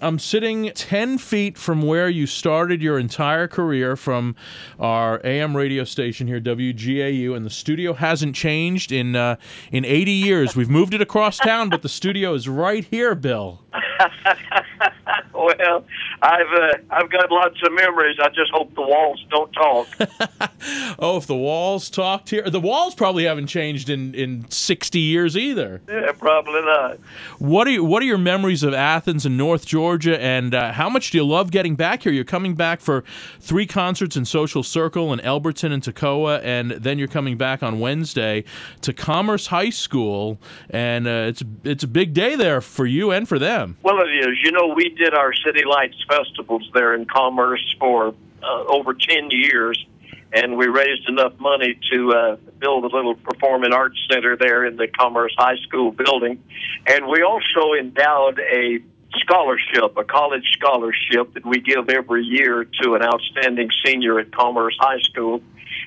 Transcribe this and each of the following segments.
I'm sitting 10 feet from where you started your entire career from our AM radio station here, WGAU, and the studio hasn't changed in uh, in 80 years. We've moved it across town, but the studio is right here, Bill. well, I've uh, I've got lots of memories. I just hope the walls don't talk. oh, if the walls talked here, the walls probably haven't changed in, in 60 years either. Yeah, probably not. What are you, what are your memories of Athens and North Georgia, and uh, how much do you love getting back here? You're coming back for three concerts in Social Circle and Elberton and Toccoa, and then you're coming back on Wednesday to Commerce High School, and uh, it's it's a big day there for you and for them. Well, it is. You know, we did our City Lights festivals there in Commerce for uh, over 10 years, and we raised enough money to uh, build a little performing arts center there in the Commerce High School building. And we also endowed a scholarship, a college scholarship that we give every year to an outstanding senior at Commerce High School.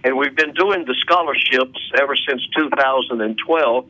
And we've been doing the scholarships ever since 2012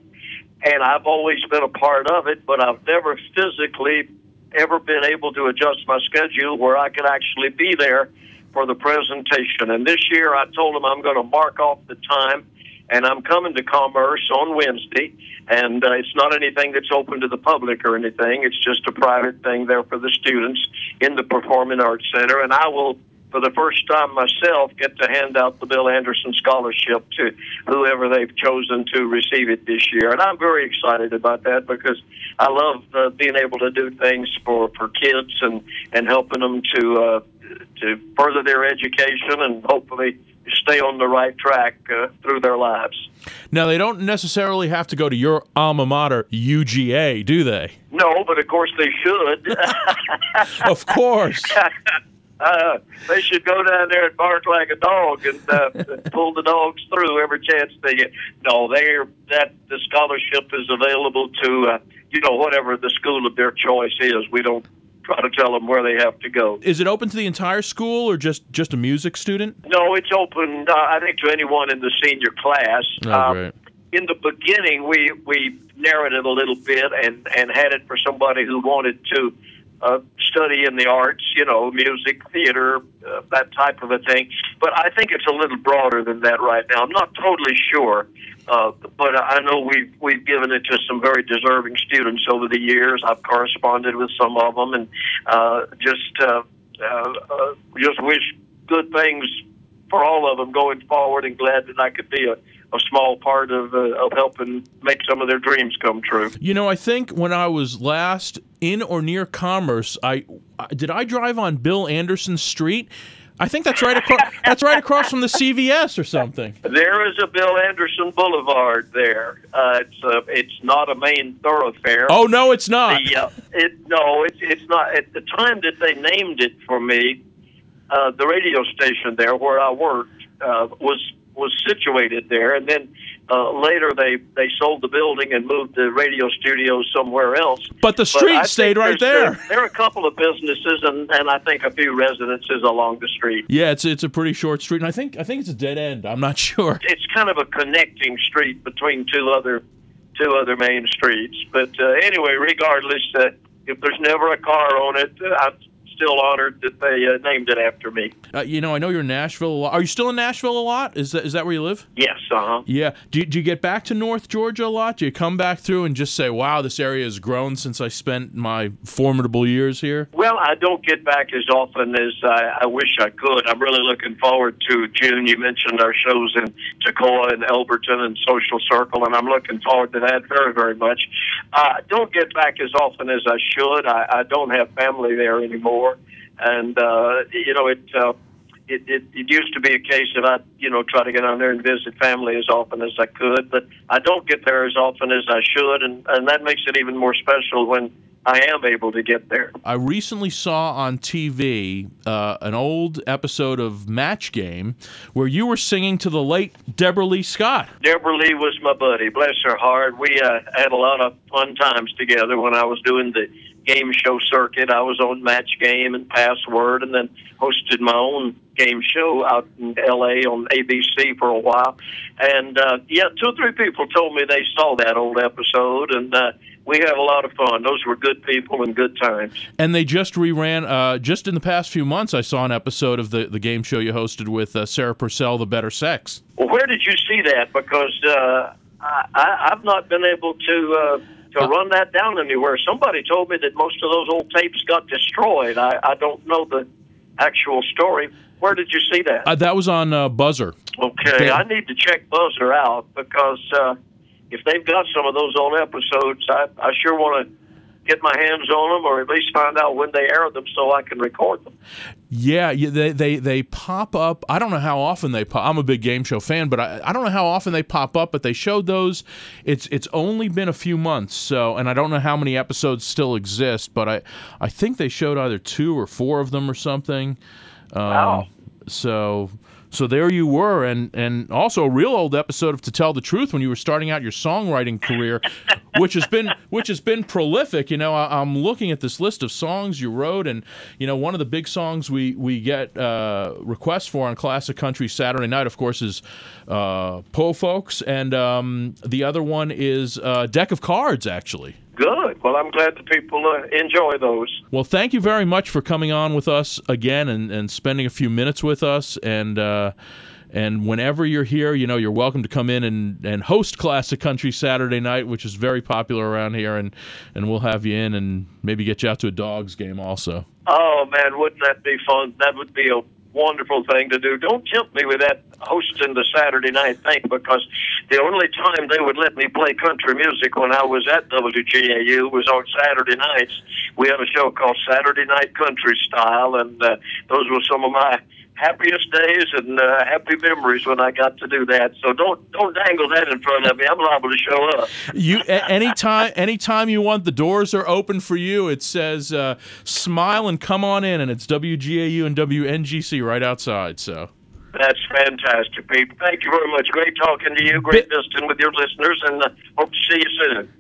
and I've always been a part of it, but I've never physically ever been able to adjust my schedule where I could actually be there for the presentation. And this year I told them I'm going to mark off the time and I'm coming to Commerce on Wednesday. And uh, it's not anything that's open to the public or anything. It's just a private thing there for the students in the Performing Arts Center. And I will for the first time myself, get to hand out the Bill Anderson Scholarship to whoever they've chosen to receive it this year. And I'm very excited about that because I love uh, being able to do things for, for kids and, and helping them to, uh, to further their education and hopefully stay on the right track uh, through their lives. Now, they don't necessarily have to go to your alma mater, UGA, do they? No, but of course they should. of course. Uh, they should go down there and bark like a dog and uh, pull the dogs through every chance they get. No, they're that the scholarship is available to uh, you know whatever the school of their choice is. We don't try to tell them where they have to go. Is it open to the entire school or just just a music student? No, it's open. Uh, I think to anyone in the senior class. Oh, um. In the beginning, we we narrowed it a little bit and and had it for somebody who wanted to uh, study in the arts, you know, music, theater, uh, that type of a thing. But I think it's a little broader than that right now. I'm not totally sure, uh, but I know we've we've given it to some very deserving students over the years. I've corresponded with some of them, and uh, just uh, uh, uh, just wish good things for all of them going forward, and glad that I could be a a small part of uh, of helping make some of their dreams come true. You know, I think when I was last in or near Commerce, I did I drive on Bill Anderson Street. I think that's right across. that's right across from the CVS or something. There is a Bill Anderson Boulevard there. Uh, it's a, it's not a main thoroughfare. Oh no, it's not. The, uh, it no, it's it's not. At the time that they named it for me, uh, the radio station there where I worked uh, was was situated there, and then uh, later they they sold the building and moved the radio studio somewhere else. But the street but stayed right there. there. There are a couple of businesses and, and I think a few residences along the street. Yeah, it's it's a pretty short street, and I think I think it's a dead end. I'm not sure. It's kind of a connecting street between two other two other main streets. But uh, anyway, regardless, uh, if there's never a car on it, uh, I still honored that they uh, named it after me. Uh, you know, I know you're in Nashville a lot. Are you still in Nashville a lot? Is that is that where you live? Yes. Uh huh. Yeah. Do, do you get back to North Georgia a lot? Do you come back through and just say, "Wow, this area has grown since I spent my formidable years here"? Well, I don't get back as often as I, I wish I could. I'm really looking forward to June. You mentioned our shows in Toccoa and Elberton and Social Circle, and I'm looking forward to that very, very much. I uh, don't get back as often as I should. I, I don't have family there anymore and uh, you know it, uh, it. It, it used to be a case of I, you know, try to get on there and visit family as often as I could, but I don't get there as often as I should, and and that makes it even more special when I am able to get there. I recently saw on TV uh, an old episode of Match Game where you were singing to the late Debralee Scott. Debralee was my buddy. Bless her heart. We uh, had a lot of fun times together when I was doing the game show circuit. I was on Match Game and Password, and then hosted my own game show out in L.A. on ABC for a while. And uh, yeah, two or three people told me they saw that old episode, and uh, we had a lot of fun. Those were good people and good times. And they just reran, uh, just in the past few months, I saw an episode of the, the game show you hosted with uh, Sarah Purcell, The Better Sex. Well, where did you see that? Because uh, I, I, I've not been able to. Uh, to run that down anywhere. Somebody told me that most of those old tapes got destroyed. I, I don't know the actual story. Where did you see that? Uh, that was on uh, Buzzr. Okay, They- I need to check Buzzr out because uh, if they've got some of those old episodes, I, I sure want to get my hands on them or at least find out when they air them so I can record them. Yeah, yeah, they, they they pop up. I don't know how often they pop. I'm a big game show fan, but I, I don't know how often they pop up. But they showed those. It's it's only been a few months, so and I don't know how many episodes still exist. But I I think they showed either two or four of them or something. Um, Wow. So so there you were, and and also a real old episode of To Tell the Truth when you were starting out your songwriting career, which has been which has been prolific. You know, I, I'm looking at this list of songs you wrote, and you know, one of the big songs we we get uh, requests for on Classic Country Saturday Night, of course, is uh, Po Folks, and um, the other one is uh, Deck of Cards, actually. I'm glad the people uh, enjoy those. Well, thank you very much for coming on with us again and, and spending a few minutes with us. And uh, and whenever you're here, you know you're welcome to come in and, and host Classic Country Saturday Night, which is very popular around here. And and we'll have you in and maybe get you out to a dogs game also. Oh man, wouldn't that be fun? That would be a wonderful thing to do. Don't tempt me with that hosting the Saturday night thing because the only time they would let me play country music when I was at WGAU was on Saturday nights. We had a show called Saturday Night Country Style, and uh, those were some of my happiest days and uh, happy memories when I got to do that. So don't don't dangle that in front of me. I'm liable to show up. You anytime anytime you want, the doors are open for you. It says uh, smile and come on in, and it's WGAU and WNGC right outside. So. That's fantastic, Pete. Thank you very much. Great talking to you. Great visiting with your listeners, and uh, hope to see you soon.